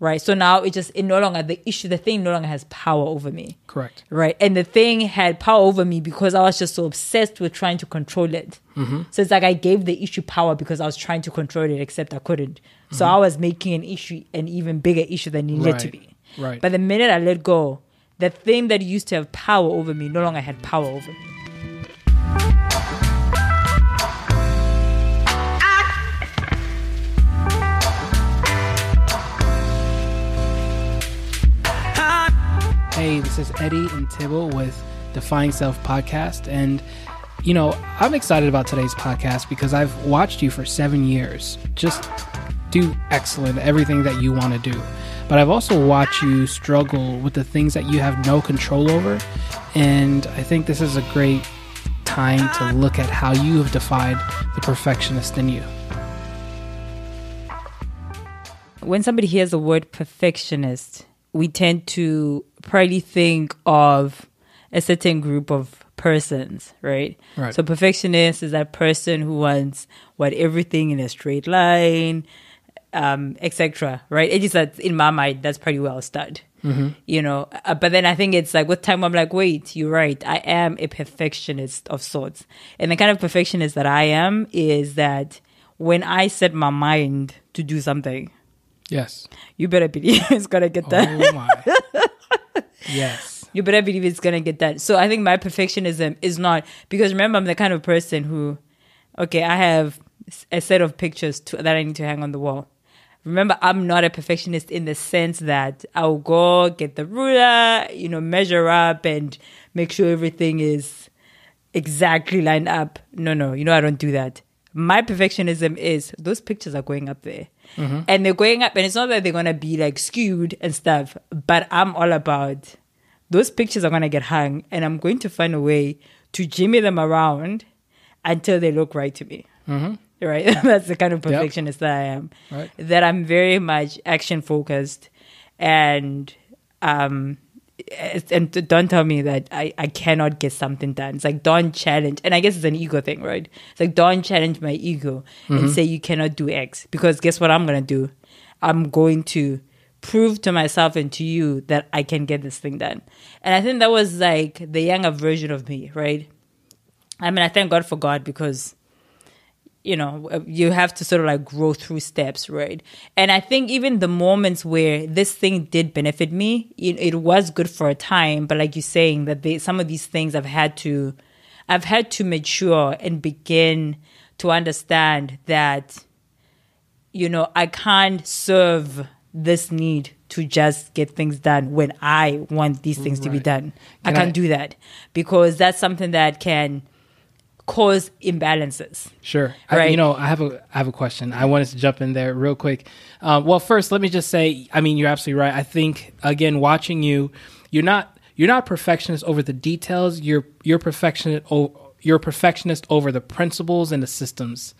right? So now it just it no longer the issue, the thing no longer has power over me. Correct. Right. And the thing had power over me because I was just so obsessed with trying to control it. Mm-hmm. So it's like I gave the issue power because I was trying to control it, except I couldn't. So mm-hmm. I was making an issue an even bigger issue than it needed to be. Right. But the minute I let go, the thing that used to have power over me no longer had power over me. Hey, this is Eddie and Tibble with Defying Self Podcast. And, you know, I'm excited about today's podcast because I've watched you for seven years just do excellent everything that you want to do. But I've also watched you struggle with the things that you have no control over. And I think this is a great time to look at how you have defied the perfectionist in you. when somebody hears the word perfectionist, we tend to probably think of a certain group of persons, right? Right. So perfectionist is that person who wants what everything in a straight line, um, etc. Right? It is that in my mind, that's pretty well studied. You know, uh, but then I think it's like with time, I'm like, wait, you're right. I am a perfectionist of sorts, and the kind of perfectionist that I am is that when I set my mind to do something, Yes. you better believe it's gonna get done. Oh. yes. You better believe it's gonna get done. So I think my perfectionism is not because remember I'm the kind of person who, okay, I have a set of pictures to, that I need to hang on the wall. Remember, I'm not a perfectionist in the sense that I'll go get the ruler, you know, measure up and make sure everything is exactly lined up. No, no, you know, I don't do that. My perfectionism is those pictures are going up there and they're going up, and it's not that they're gonna be like skewed and stuff, but I'm all about those pictures are gonna get hung, and I'm going to find a way to jimmy them around until they look right to me. Right? That's the kind of perfectionist that I am. Right. That I'm very much action focused, and um, Uh, and don't tell me that I, I cannot get something done. It's like don't challenge, and I guess it's an ego thing, right? It's like don't challenge my ego and mm-hmm. say you cannot do X because guess what I'm gonna do? I'm going to prove to myself and to you that I can get this thing done. And I think that was like the younger version of me, right? I mean, I thank God for God because you know uh, you have to sort of like grow through steps right and i think even the moments where this thing did benefit me it, it was good for a time but like you're saying that they, some of these things i've had to i've had to mature and begin to understand that you know i can't serve this need to just get things done when i want these things to be Right. done i Can can't I- do that because that's something that can cause imbalances Sure. I, Right. you know, I have a I have a question. I wanted to jump in there real quick. Um, well, first, let me just say, I mean, you're absolutely right. I think again, watching you, you're not you're not perfectionist over the details. You're you're perfectionist. O- you're perfectionist over the principles and the systems.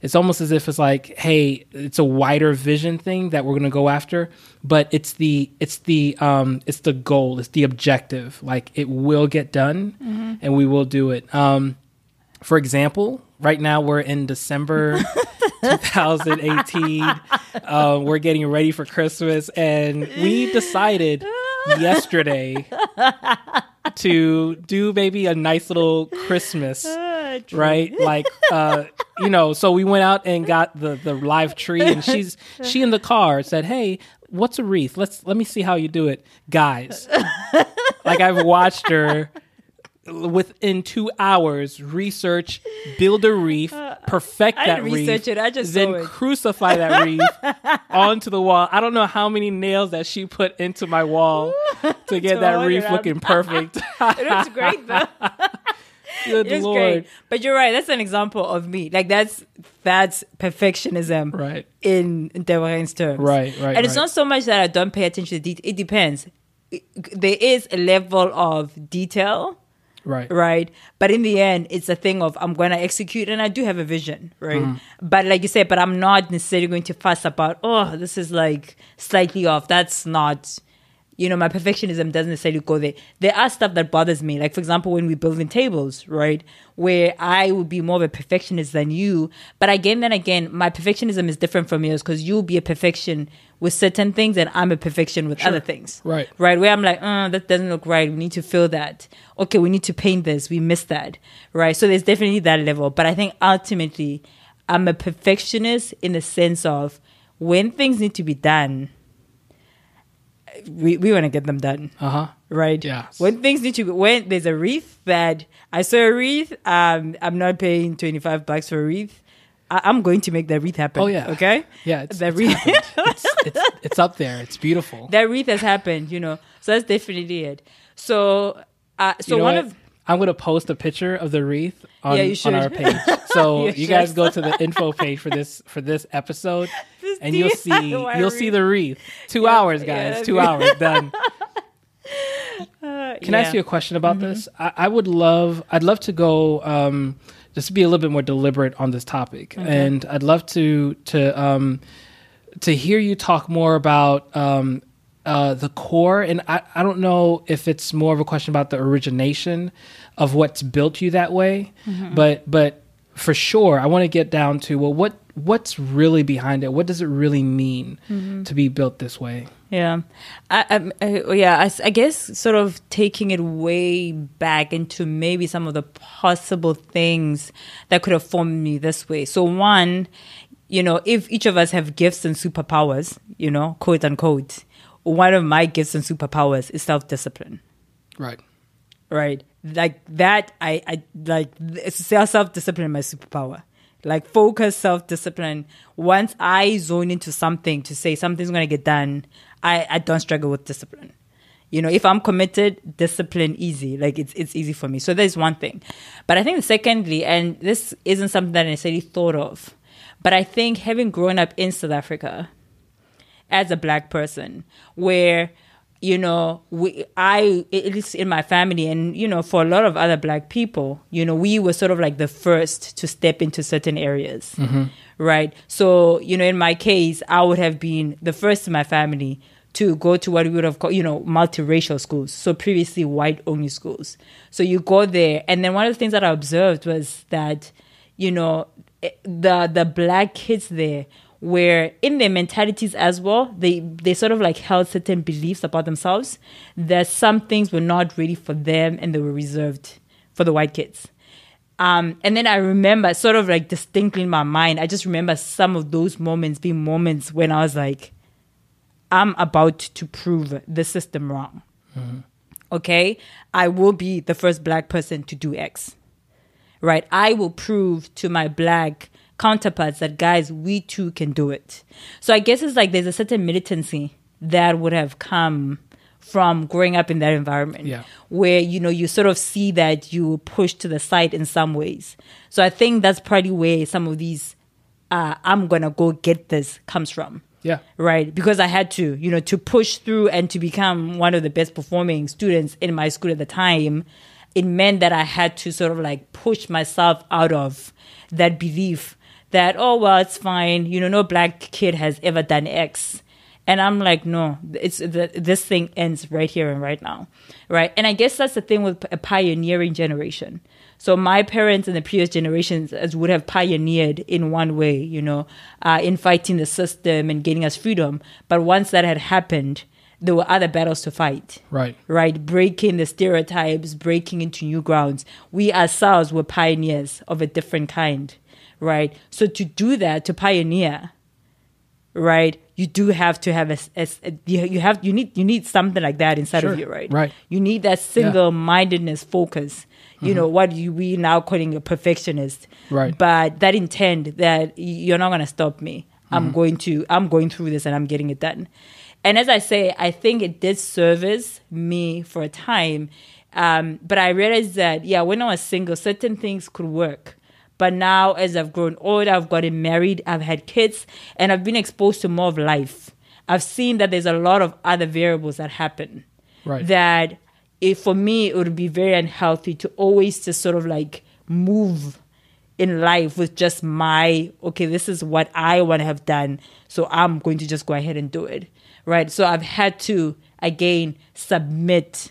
It's almost as if it's like, hey, it's a wider vision thing that we're going to go after, but it's the it's the um it's the goal, it's the objective. Like it will get done, and we will do it. Um, for example, right now we're in December 2018. Uh, we're getting ready for Christmas, and we decided yesterday to do maybe a nice little Christmas, right? Like, uh, you know, so we went out and got the the live tree, and she's she in the car said, "Hey, what's a wreath? Let's let me see how you do it, guys." like I've watched her within two hours research, build a reef, uh, perfect I that reef, research it, I just then crucify that reef onto the wall. I don't know how many nails that she put into my wall to get that reef looking perfect. it looks great though Good It's lord! great. But you're right. That's an example of me. Like that's that's perfectionism, Right. In in Deborah's terms, Right, right, And it's right. not so much that I don't pay attention to detail. It depends. It- There is a level of detail, Right. right? But in the end, it's a thing of I'm going to execute, and I do have a vision, right? Mm. But like you said, but I'm not necessarily going to fuss about. Oh, this is like slightly off. That's not you know, my perfectionism doesn't necessarily go there. There are stuff that bothers me. Like, for example, when we're building tables, right? Where I would be more of a perfectionist than you. But again, then again, my perfectionism is different from yours because you'll be a perfection with certain things and I'm a perfection with other things. Right. Right. Where I'm like, oh, that doesn't look right. We need to fill that. Okay, we need to paint this. We missed that. Right. So there's definitely that level. But I think ultimately, I'm a perfectionist in the sense of when things need to be done, we, we want to get them done. Uh huh. Right. Yeah. When things need to be, when there's a wreath that I saw a wreath, um, I'm not paying 25 bucks for a wreath. I, I'm going to make that wreath happen. Oh, yeah. Okay. Yeah. It's, That it's, wreath, happened. it's, it's, it's up there. It's beautiful. that wreath has happened, you know. So that's definitely it. So, uh, so You know one what? of, I'm going to post a picture of the wreath on, Yeah, on our page. So You you, guys go to the info page for this for this episode, This and you'll see DIY you'll see the wreath. Two Yeah, hours, guys. that'd Two be- hours done. uh, Can I ask you a question about this? I, I would love, I'd love to go, um, just be a little bit more deliberate on this topic, and I'd love to to um, to hear you talk more about um, uh, the core. And I, I don't know if it's more of a question about the origination of what's built you that way, mm-hmm. but but for sure, I want to get down to well, what what's really behind it? What does it really mean mm-hmm. to be built this way? Yeah, I, I, I uh, yeah, I, I guess sort of taking it way back into maybe some of the possible things that could have formed me this way. So one, you know, if each of us have gifts and superpowers, you know, quote unquote, one of my gifts and superpowers is self discipline Right. right? Like that i i like self discipline my superpower. Like focus self discipline once i zone into something to say something's going to get done i i don't struggle with discipline. You know if i'm committed discipline easy. Like it's it's easy for me. So there's one thing. But i think secondly and this isn't something that i necessarily thought of but i think having grown up in south africa as a black person where you know we i at least in my family and you know for a lot of other black people you know we were sort of like the first to step into certain areas right? So you know in my case i would have been the first in my family to go to what we would have called you know multiracial schools so previously white only schools. So you go there and then one of the things that i observed was that you know eh, the the black kids there where in their mentalities as well they they sort of like held certain beliefs about themselves that some things were not ready for them and they were reserved for the white kids um, and then I remember sort of like distinctly in my mind, I just remember some of those moments being moments when I was like, I'm about to prove the system wrong. Okay? I will be the first black person to do X. Right? I will prove to my black counterparts that guys, we too can do it. So I guess it's like there's a certain militancy that would have come from growing up in that environment Yeah. where you know you sort of see that you were pushed to the side in some ways so i think that's probably where some of these uh, i'm gonna go get this comes from Yeah. right because i had to you know to push through and to become one of the best performing students in my school at the time it meant that i had to sort of like push myself out of that belief that oh well it's fine. You know no black kid has ever done x. And i'm like no it's the, this thing ends right here and right now. Right? And i guess that's the thing with a pioneering generation. So my parents and the previous generations as would have pioneered in one way you know uh, in fighting the system and getting us freedom. But once that had happened there were other battles to fight. Right. right? Breaking the stereotypes, breaking into new grounds. We ourselves were pioneers of a different kind, right? So to do that, to pioneer, right, you do have to have a. you you have you need you need something like that inside Sure. of you, right? Right. You need that single mindedness, focus. You know what you we now calling a perfectionist, Right. But that intent that you're not gonna stop me. I'm going to I'm going through this and I'm getting it done. And as I say, I think it did service me for a time. Um, but I realized that yeah, when I was single, certain things could work. But now, as I've grown older, I've gotten married, I've had kids, and I've been exposed to more of life. I've seen that there's a lot of other variables that happen Right. that if for me it would be very unhealthy to always just sort of like move in life with just my okay this is what i want to have done so i'm going to just go ahead and do it right? So I've had to again submit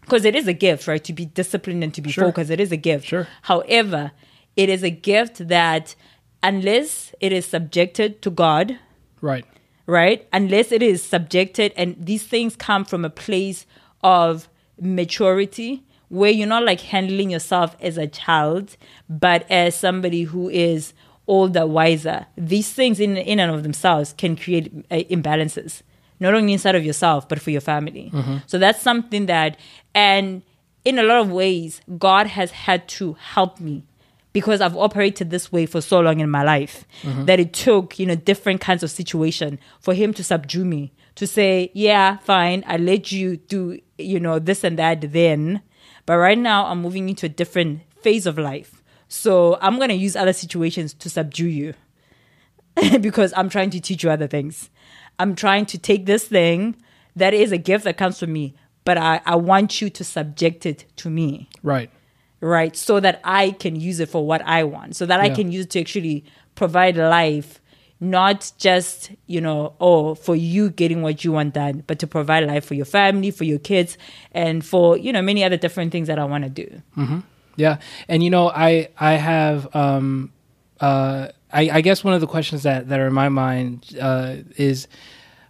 because it is a gift, right? To be disciplined and to be Sure. focused, it is a gift. Sure. However, it is a gift that unless it is subjected to God, Right. right? Unless it is subjected, and these things come from a place of maturity where you're not like handling yourself as a child, but as somebody who is older, wiser. These things, in in and of themselves, can create uh, imbalances, not only inside of yourself but for your family. So that's something that, and in a lot of ways, God has had to help me because I've operated this way for so long in my life mm-hmm. that it took, you know, different kinds of situation for him to subdue me, to say, yeah, fine, I let you do, you know, this and that then. But right now I'm moving into a different phase of life. So I'm going to use other situations to subdue you because I'm trying to teach you other things. I'm trying to take this thing that is a gift that comes from me, but I, I want you to subject it to me Right. Right? So that I can use it for what I want, so that I can use it to actually provide life, not just, you know, oh, for you getting what you want done, but to provide life for your family, for your kids, and for, you know, many other different things that I want to do. Yeah, and you know, I I have um, uh, I, I guess one of the questions that that are in my mind uh, is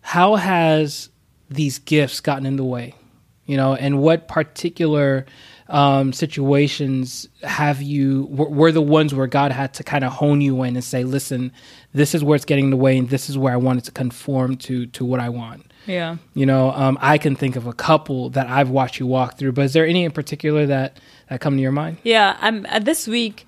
how has these gifts gotten in the way, you know, and what particular um, situations have you were, were the ones where God had to kind of hone you in and say, listen, this is where it's getting in the way, and this is where I want it to conform to to what I want. Yeah. You know, um, I can think of a couple that I've watched you walk through, but is there any in particular that that come to your mind? Yeah, I'm uh, this week.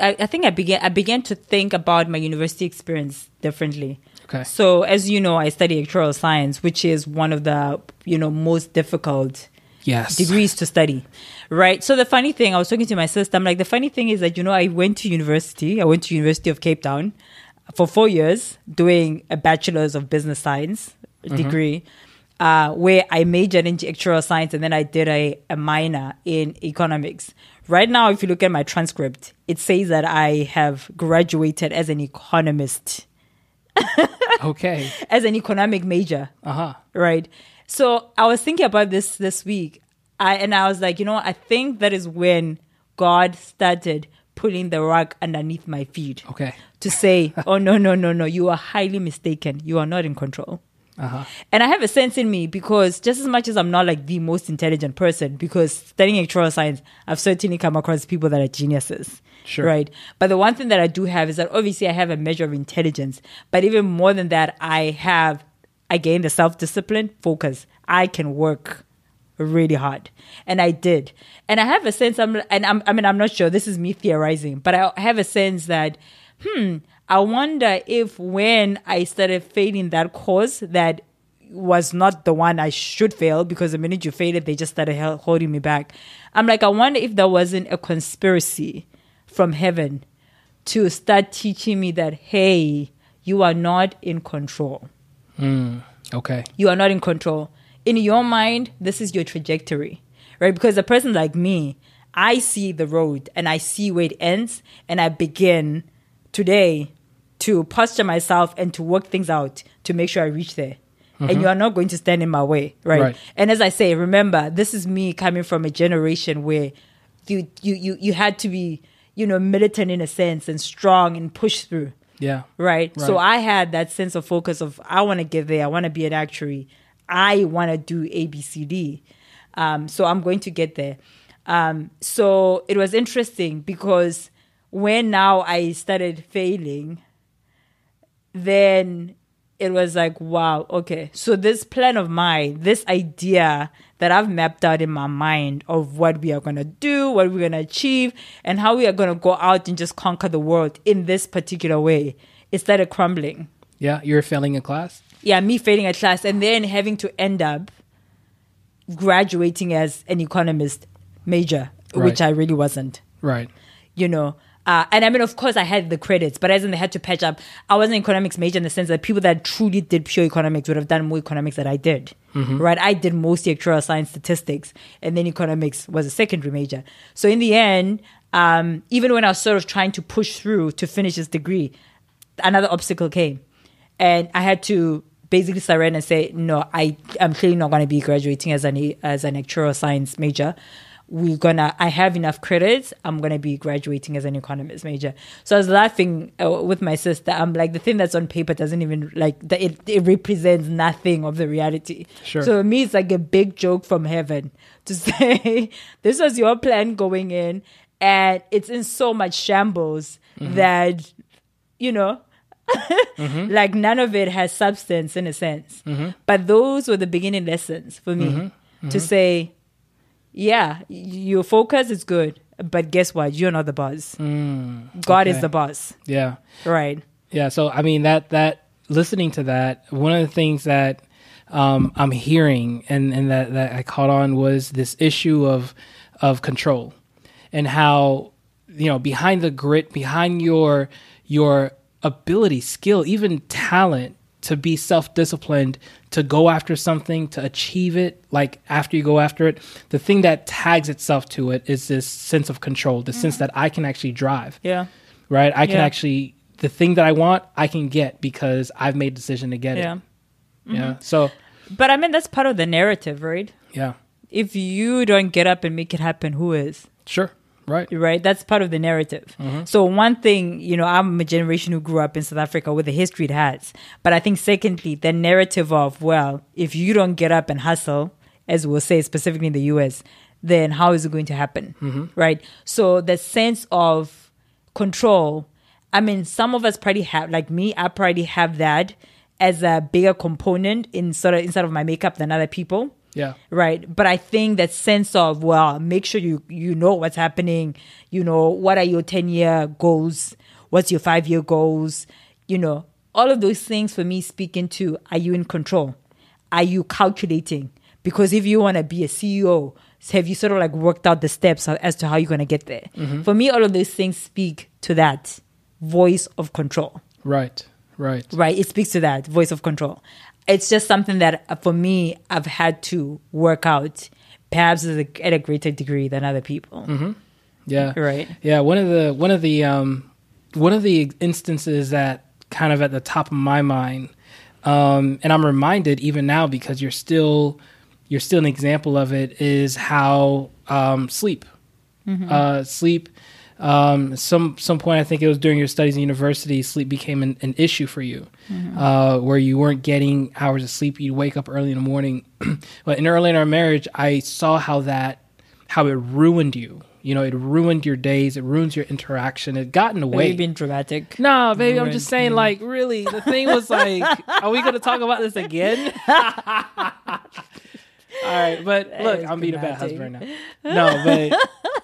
I, I think I began. I began to think about my university experience differently. Okay. So, as you know, I study actuarial science, which is one of the you know most difficult Yes. degrees to study, right? So the funny thing, I was talking to my sister. I'm like, the funny thing is that you know, I went to university. I went to University of Cape Town for four years, doing a bachelor's of business science degree, uh, where I majored in actuarial science, and then I did a, a minor in economics. Right now, if you look at my transcript, it says that I have graduated as an economist, Okay. as an economic major Uh huh. right so i was thinking about this this week I, and i was like you know i think that is when god started pulling the rug underneath my feet Okay. to say oh no no no no you are highly mistaken you are not in control Uh huh. and I have a sense in me because just as much as I'm not like the most intelligent person, because studying actuarial science, I've certainly come across people that are geniuses. Sure. Right. But the one thing that I do have is that obviously I have a measure of intelligence. But even more than that, I have, again, the self discipline, focus. I can work really hard. And I did. And I have a sense, I'm, and I'm, I mean, I'm not sure, this is me theorizing, but I have a sense that, hmm, I wonder if when I started failing that course, that was not the one I should fail because the minute you failed they just started holding me back. I'm like, I wonder if there wasn't a conspiracy from heaven to start teaching me that, hey, you are not in control. Mm, okay. You are not in control. In your mind, this is your trajectory, right? Because a person like me, I see the road and I see where it ends, and I begin today to posture myself and to work things out to make sure I reach there. And mm-hmm. you are not going to stand in my way, right? Right. And as I say, remember, this is me coming from a generation where you you you you had to be, you know, militant in a sense and strong and push through Yeah. right? So I had that sense of focus of I want to get there. I want to be an actuary. I want to do A, B, C, D. Um, so I'm going to get there. Um, so it was interesting because when now I started failing, then it was like, wow, okay. So this plan of mine, this idea that I've mapped out in my mind of what we are going to do, what we're going to achieve, and how we are going to go out and just conquer the world in this particular way, it started crumbling. Yeah. You're failing a class. Yeah, me failing a class and then having to end up graduating as an economist major, which I really wasn't Right. you know. Uh, and I mean, of course, I had the credits, but as in they had to patch up. I wasn't an economics major in the sense that people that truly did pure economics would have done more economics than I did, right? I did mostly actuarial science statistics, and then economics was a secondary major. So in the end, um, even when I was sort of trying to push through to finish this degree, another obstacle came, and I had to basically surrender and say, no, I am clearly not going to be graduating as an as an actuarial science major. We're gonna. I have enough credits. I'm gonna be graduating as an economist major. So I was laughing uh, with my sister. I'm like, the thing that's on paper doesn't even like that. It, it represents nothing of the reality. Sure. So me, it's like a big joke from heaven to say this was your plan going in, and it's in so much shambles mm-hmm. that you know mm-hmm. like none of it has substance in a sense. Mm-hmm. But those were the beginning lessons for me to say, yeah, your focus is good, but guess what? You're not the boss. God is the boss, Yeah. right? Yeah, so I mean that that listening to that, one of the things that um, I'm hearing and and that that I caught on was this issue of of control and how you know behind the grit, behind your your ability, skill, even talent to be self-disciplined, to go after something, to achieve it, like after you go after it, the thing that tags itself to it is this sense of control, the sense mm-hmm. that I can actually drive Yeah, right? I can Yeah. actually the thing that I want, I can get because I've made a decision to get yeah. it. Yeah. Mm-hmm. So But I mean, that's part of the narrative, right? yeah, If you don't get up and make it happen, who is? sure, right. right? That's part of the narrative. Mm-hmm. So one thing, you know, I'm a generation who grew up in South Africa with the history it has. But I think secondly, the narrative of well, if you don't get up and hustle, as we'll say specifically in the US, then how is it going to happen, Mm-hmm. right? So the sense of control. I mean, some of us probably have, like me, I probably have that as a bigger component in sort of inside of my makeup than other people Yeah. right? But i think that sense of well make sure you you know what's happening. You know what are your 10 year goals? What's your 5 year goals? You know all of those things for me speak into are you in control? Are you calculating? Because if you want to be a ceo have you sort of like worked out the steps as to how you're going to get there? Mm-hmm. For me all of those things speak to that. Voice of control. Right. Right. right? It speaks to that. Voice of control it's just something that uh, for me i've had to work out perhaps at a, at a greater degree than other people Yeah. right Yeah. One of the one of the um one of the instances that kind of at the top of my mind, um, and I'm reminded even now because you're still you're still an example of it is how um, sleep, uh, sleep. Um, some some point I think it was during your studies in university, sleep became an, an issue for you, uh, where you weren't getting hours of sleep. You'd wake up early in the morning. but in early in our marriage, I saw how that how it ruined you. You know, it ruined your days. It ruins your interaction. It got in the way being dramatic No, baby, I'm just saying, like, really, the thing was like, are we going to talk about this again? All right, but look, I'm being a bad husband right now. No,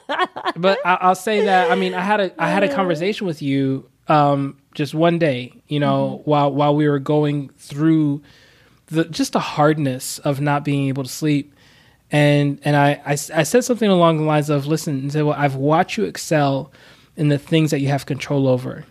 but but I, I'll say that. I mean, I had a I had a conversation with you um, just one day, you know, while while we were going through the just the hardness of not being able to sleep, and and I I, I said something along the lines of, listen, and said, well, I've watched you excel in the things that you have control over,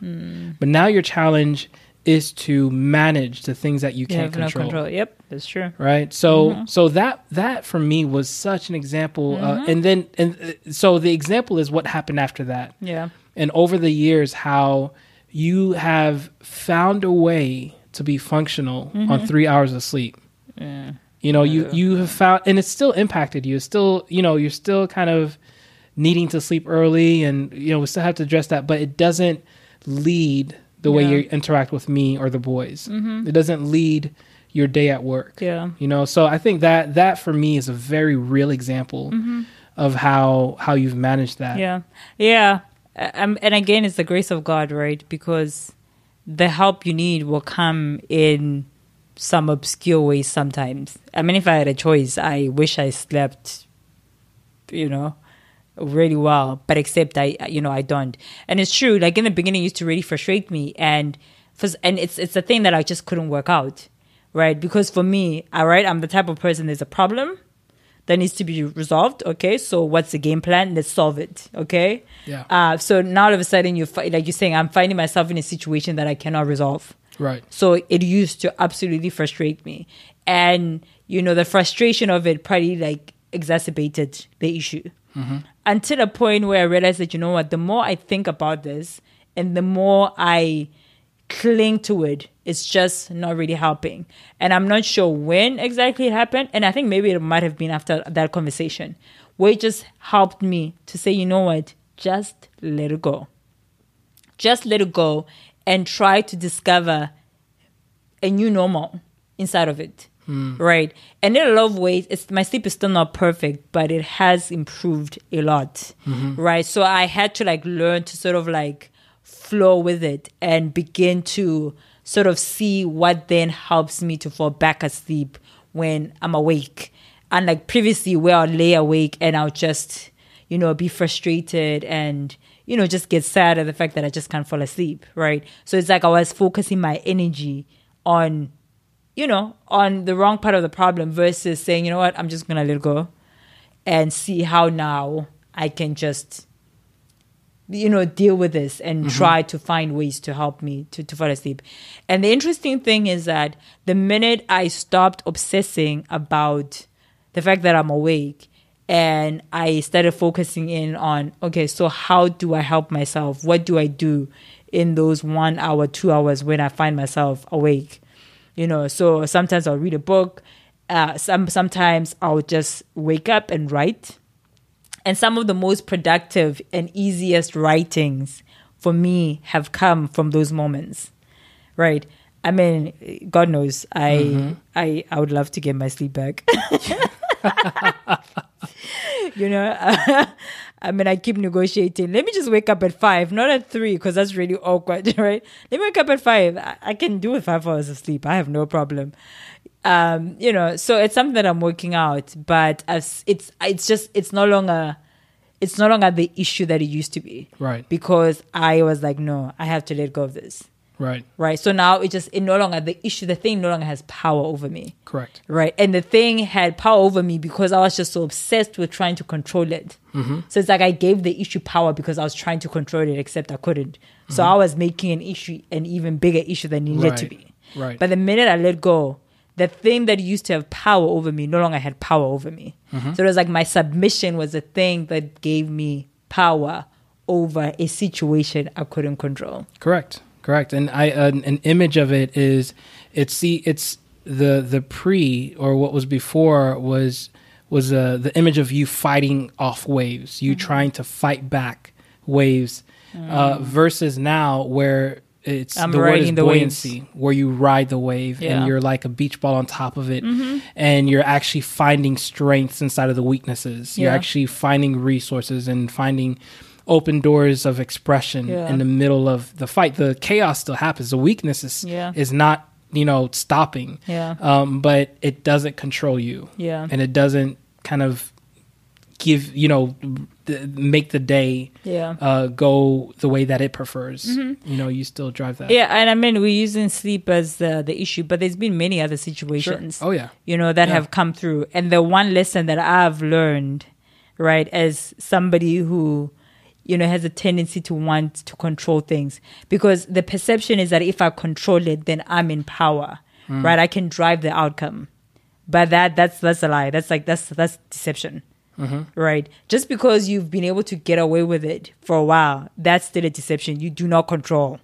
but now your challenge is to manage the things that you you can't have no control. control. Yep that's true. Right? So Mm-hmm. so that that for me was such an example uh, and then and uh, so the example is what happened after that. Yeah. And over the years how you have found a way to be functional on three hours of sleep. Mm-hmm. yeah. You know you you have found and it's still impacted you. It's still you know you're still kind of needing to sleep early and you know we still have to address that but it doesn't lead the way you interact with me or the boys. It doesn't lead your day at work. Yeah. You know so i think that that for me is a very real example of how how you've managed that. Yeah, yeah. Um, and again, it's the grace of God, right? Because the help you need will come in some obscure ways sometimes. I mean, if I had a choice, I wish I slept, you know, really well. But except I, you know, I don't. And it's true. Like in the beginning, it used to really frustrate me, and for, and it's it's a thing that I just couldn't work out, right? Because for me, all right, I'm the type of person. There's a problem that needs to be resolved. Okay, so what's the game plan? Let's solve it. Okay. Yeah. Uh, so now all of a sudden you fi- like you're saying, I'm finding myself in a situation that I cannot resolve. right So it used to absolutely frustrate me, and you know the frustration of it probably like exacerbated the issue until a point where I realized that you know what, the more I think about this and the more I cling to it it's just not really helping. And I'm not sure when exactly it happened. And I think maybe it might have been after that conversation where it just helped me to say, you know what, just let it go. Just let it go and try to discover a new normal inside of it. Mm. Right. And in a lot of ways, it's my sleep is still not perfect, but it has improved a lot. Mm-hmm. Right. So I had to like learn to sort of like flow with it and begin to sort of see what then helps me to fall back asleep when I'm awake. And like previously where I'll lay awake and I'll just, you know, be frustrated and, you know, just get sad at the fact that I just can't fall asleep. Right. So it's like I was focusing my energy on you know, on the wrong part of the problem versus saying, you know what, I'm just gonna let it go and see how now I can just you know deal with this and mm-hmm. try to find ways to help me to, to fall asleep. And the interesting thing is that the minute i stopped obsessing about the fact that i'm awake and i started focusing in on okay so how do i help myself? What do i do in those one hour two hours when i find myself awake you know so sometimes i'll read a book uh, some sometimes i'll just wake up and write. And some of the most productive and easiest writings for me have come from those moments right? I mean god knows i i i would love to get my sleep back. You know i mean i keep negotiating. Let me just wake up at five not at three because that's really awkward right? Let me wake up at five. I, I can do with five hours of sleep. I have no problem. Um you know so it's something that i'm working out but as it's it's just it's no longer it's no longer the issue that it used to be. Right. because i was like no i have to let go of this Right. right so now it just it no longer the issue the thing no longer has power over me. Correct. right and the thing had power over me because i was just so obsessed with trying to control it. Mm-hmm. So it's like i gave the issue power because i was trying to control it except i couldn't. So mm-hmm. i was making an issue an even bigger issue than it needed to be. Right. but the minute i let go the thing that used to have power over me no longer had power over me. Mm-hmm. So it was like my submission was the thing that gave me power over a situation i couldn't control. Correct. Correct. And I an, an image of it is it's the it's the the pre or what was before was was uh, the image of you fighting off waves, you trying to fight back waves, uh, versus now where it's I'm the word is buoyancy, where you ride the wave Yeah. and you're like a beach ball on top of it, and you're actually finding strengths inside of the weaknesses. You're actually finding resources and finding open doors of expression Yeah. in the middle of the fight. The chaos still happens. The weakness is Yeah. is not you know stopping. Yeah. Um, but it doesn't control you. Yeah. And it doesn't kind of give you know make the day yeah uh, go the way that it prefers. You know, you still drive that. Mm-hmm. Yeah, and I mean, we're using sleep as the, the issue, but there's been many other Sure. situations, Oh yeah. you know, that Yeah. have come through. And the one lesson that I've learned, right, as somebody who, you know, has a tendency to want to control things, because the perception is that if I control it, then I'm in power, Mm. right? I can drive the outcome. But that that's that's a lie. That's like that's that's deception. Mm-hmm. Right. Just because you've been able to get away with it for a while, that's still a deception. You do not control.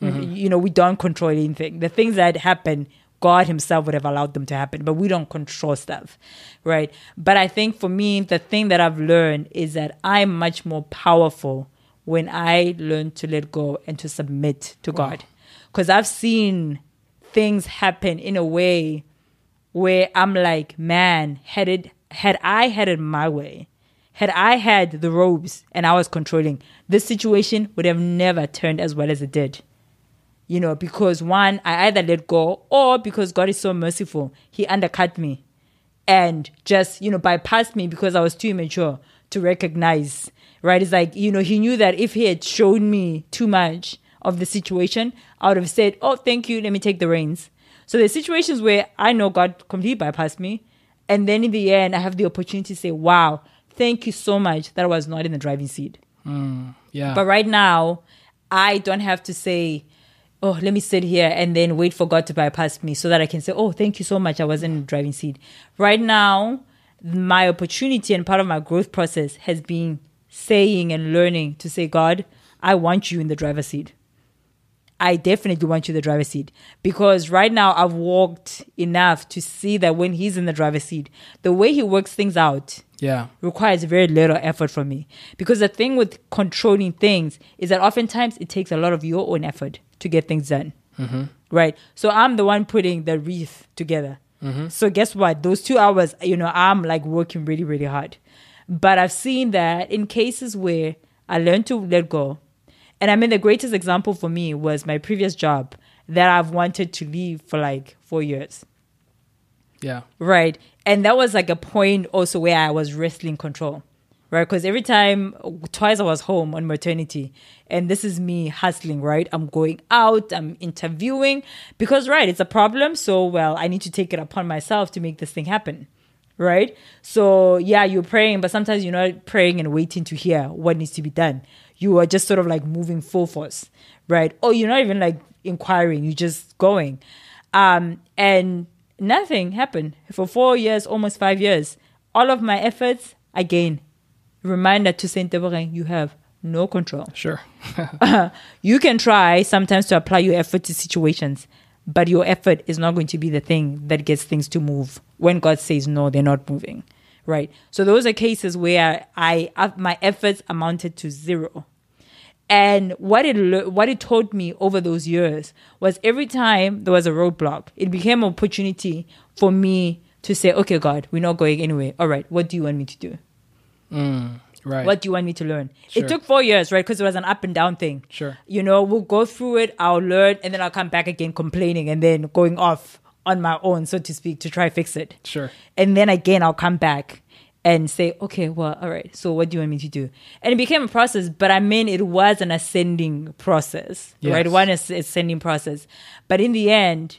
You know, we don't control anything. The things that happen, God Himself would have allowed them to happen, but we don't control stuff, right? But I think for me, the thing that I've learned is that I'm much more powerful when I learn to let go and to submit to God. Because I've seen things happen in a way where I'm like, man, had it had I had it my way, had I had the robes and I was controlling, this situation would have never turned as well as it did. You know, because one, I either let go or because God is so merciful, He undercut me and just, you know, bypassed me because I was too immature to recognize, right? It's like, you know, He knew that if He had shown me too much of the situation, I would have said, oh, thank you, let me take the reins. So there's situations where I know God completely bypassed me. And then in the end, I have the opportunity to say, wow, thank you so much that I was not in the driving seat. Hmm, yeah. But right now, I don't have to say, oh, let me sit here and then wait for God to bypass me so that I can say, oh, thank you so much. I was in the driving seat. Right now, my opportunity and part of my growth process has been saying and learning to say, God, I want you in the driver's seat. I definitely want you in the driver's seat because right now I've walked enough to see that when he's in the driver's seat, the way he works things out Yeah. requires very little effort from me. Because the thing with controlling things is that oftentimes it takes a lot of your own effort to get things done. Mm-hmm. Right? So I'm the one putting the wreath together. Mm-hmm. So guess what? Those two hours, you know, I'm like working really, really hard. But I've seen that in cases where I learned to let go. And I mean, the greatest example for me was my previous job that I've wanted to leave for like four years. Yeah. Right. And that was like a point also where I was wrestling control. Right. Because every time, twice I was home on maternity, and this is me hustling, right? I'm going out, I'm interviewing because, right, it's a problem. So, well, I need to take it upon myself to make this thing happen. Right. So, yeah, you're praying, but sometimes you're not praying and waiting to hear what needs to be done. You are just sort of like moving full force. Right. Or you're not even like inquiring, you're just going. Um, and nothing happened for four years, almost five years. All of my efforts, again, reminder to Saint Deborah, you have no control. Sure. You can try sometimes to apply your effort to situations, but your effort is not going to be the thing that gets things to move when God says no, they're not moving. Right. So those are cases where I my efforts amounted to zero. And what it what it taught me over those years was every time there was a roadblock, it became an opportunity for me to say, "Okay, God, we're not going anywhere. All right, what do you want me to do? Mm, right. What do you want me to learn?" Sure. It took four years, right? Because it was an up and down thing. Sure. You know, we'll go through it, I'll learn, and then I'll come back again complaining, and then going off on my own, so to speak, to try fix it. Sure. And then again, I'll come back and say, okay, well, all right. So what do you want me to do? And it became a process, but I mean, it was an ascending process, right? One is ascending process. But in the end,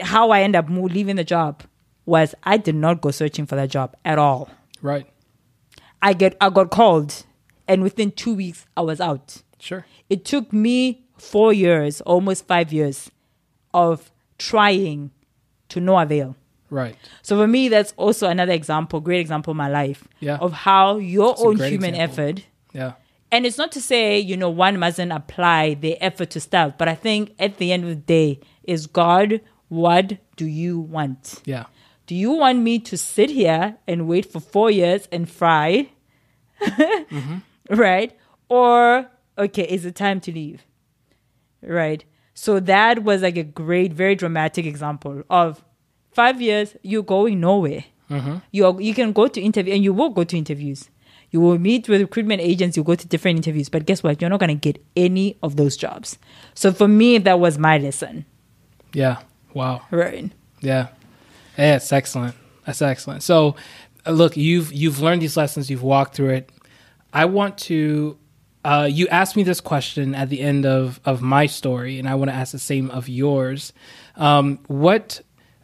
how I end up leaving the job was I did not go searching for that job at all. Right. I get I got called, and within two weeks I was out. Sure. It took me four years, almost five years, of trying to no avail. Right. So for me, that's also another example, great example in my life Yeah. of how your It's own human example. effort. Yeah. And it's not to say, you know, one mustn't apply their effort to stuff, but I think at the end of the day, is God, what do you want? Yeah. Do you want me to sit here and wait for four years and fry? Right? Or, okay, is it time to leave? Right? So that was like a great, very dramatic example of five years, you're going nowhere. You, are, you can go to interview and you will go to interviews. You will meet with recruitment agents, you go to different interviews, but guess what? You're not going to get any of those jobs. So for me, that was my lesson. Yeah. Wow. Right. Yeah. Yeah, it's excellent. That's excellent. So, uh, look, you've you've learned these lessons. You've walked through it. I want to. Uh, you asked me this question at the end of of my story, and I want to ask the same of yours. Um, what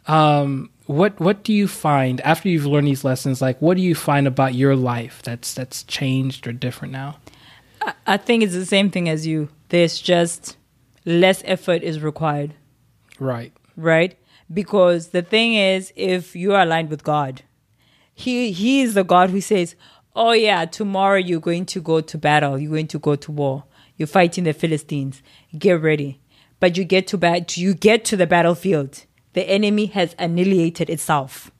um, what what do you find after you've learned these lessons? Like, what do you find about your life that's that's changed or different now? I think it's the same thing as you. There's just less effort is required, Right. right? Because the thing is, if you are aligned with God, He He is the God who says, "Oh yeah, tomorrow you're going to go to battle. You're going to go to war. You're fighting the Philistines. Get ready." But you get to bat, you get to the battlefield. The enemy has annihilated itself.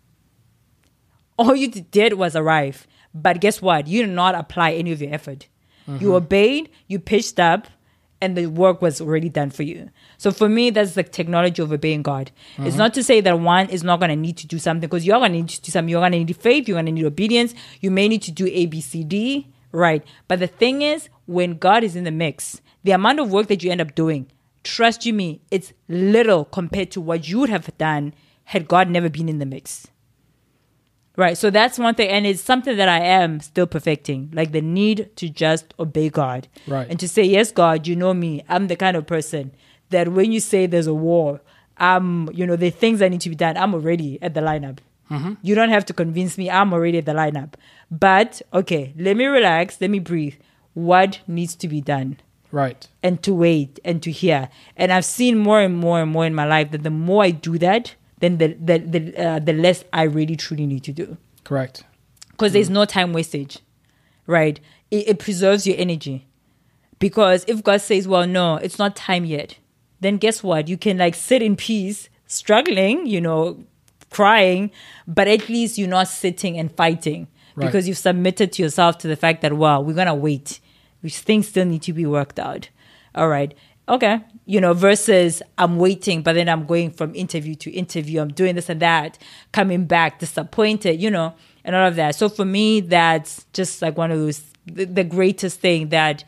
all you did was arrive. But guess what? You did not apply any of your effort. You mm-hmm. obeyed, you pitched up, and the work was already done for you. So for me, that's the technology of obeying God. It's not to say that one is not going to need to do something because you're going to need to do something. You're going to need faith. You're going to need obedience. You may need to do A, B, C, D, right? But the thing is, when God is in the mix, the amount of work that you end up doing, trust you me, it's little compared to what you would have done had God never been in the mix. Right. So that's one thing. And it's something that I am still perfecting, like the need to just obey God. Right. And to say, yes, God, you know me. I'm the kind of person that when you say there's a war, um, you know, the things that need to be done, I'm already at the lineup. You don't have to convince me. I'm already at the lineup. But okay, let me relax. Let me breathe. What needs to be done? Right. and to wait and to hear. And I've seen more and more and more in my life that the more I do that, then the the the, uh, the less I really truly need to do Correct. because there's no time wastage, right? It, it preserves your energy. Because if God says, well, no, it's not time yet, then guess what? You can like sit in peace, struggling, you know, crying, but at least you're not sitting and fighting Right. because you've submitted to yourself to the fact that, well, we're going to wait. Which things still need to be worked out. All right. Okay. You know, versus I'm waiting, but then I'm going from interview to interview. I'm doing this and that, coming back disappointed, you know, and all of that. So for me, that's just like one of those, the, the greatest thing that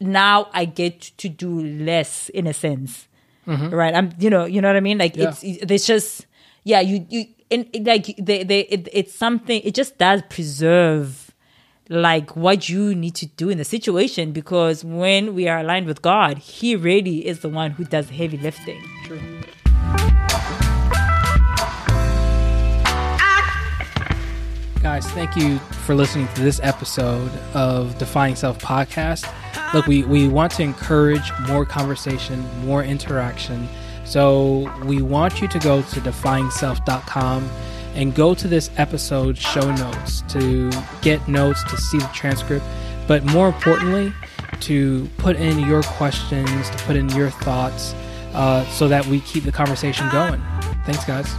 now I get to do less in a sense. Mm-hmm. Right. I'm, you know, you know what I mean? Like Yeah. it's, it's just, yeah, you, you, and like they, they, it, it's something, it just does preserve like what you need to do in the situation because when we are aligned with God, He really is the one who does the heavy lifting. Guys, thank you for listening to this episode of Defying Self podcast. Look, we, we want to encourage more conversation, more interaction. So we want you to go to defyingself.com and go to this episode show notes to get notes, to see the transcript, but more importantly, to put in your questions, to put in your thoughts, uh, so that we keep the conversation going. Thanks, guys.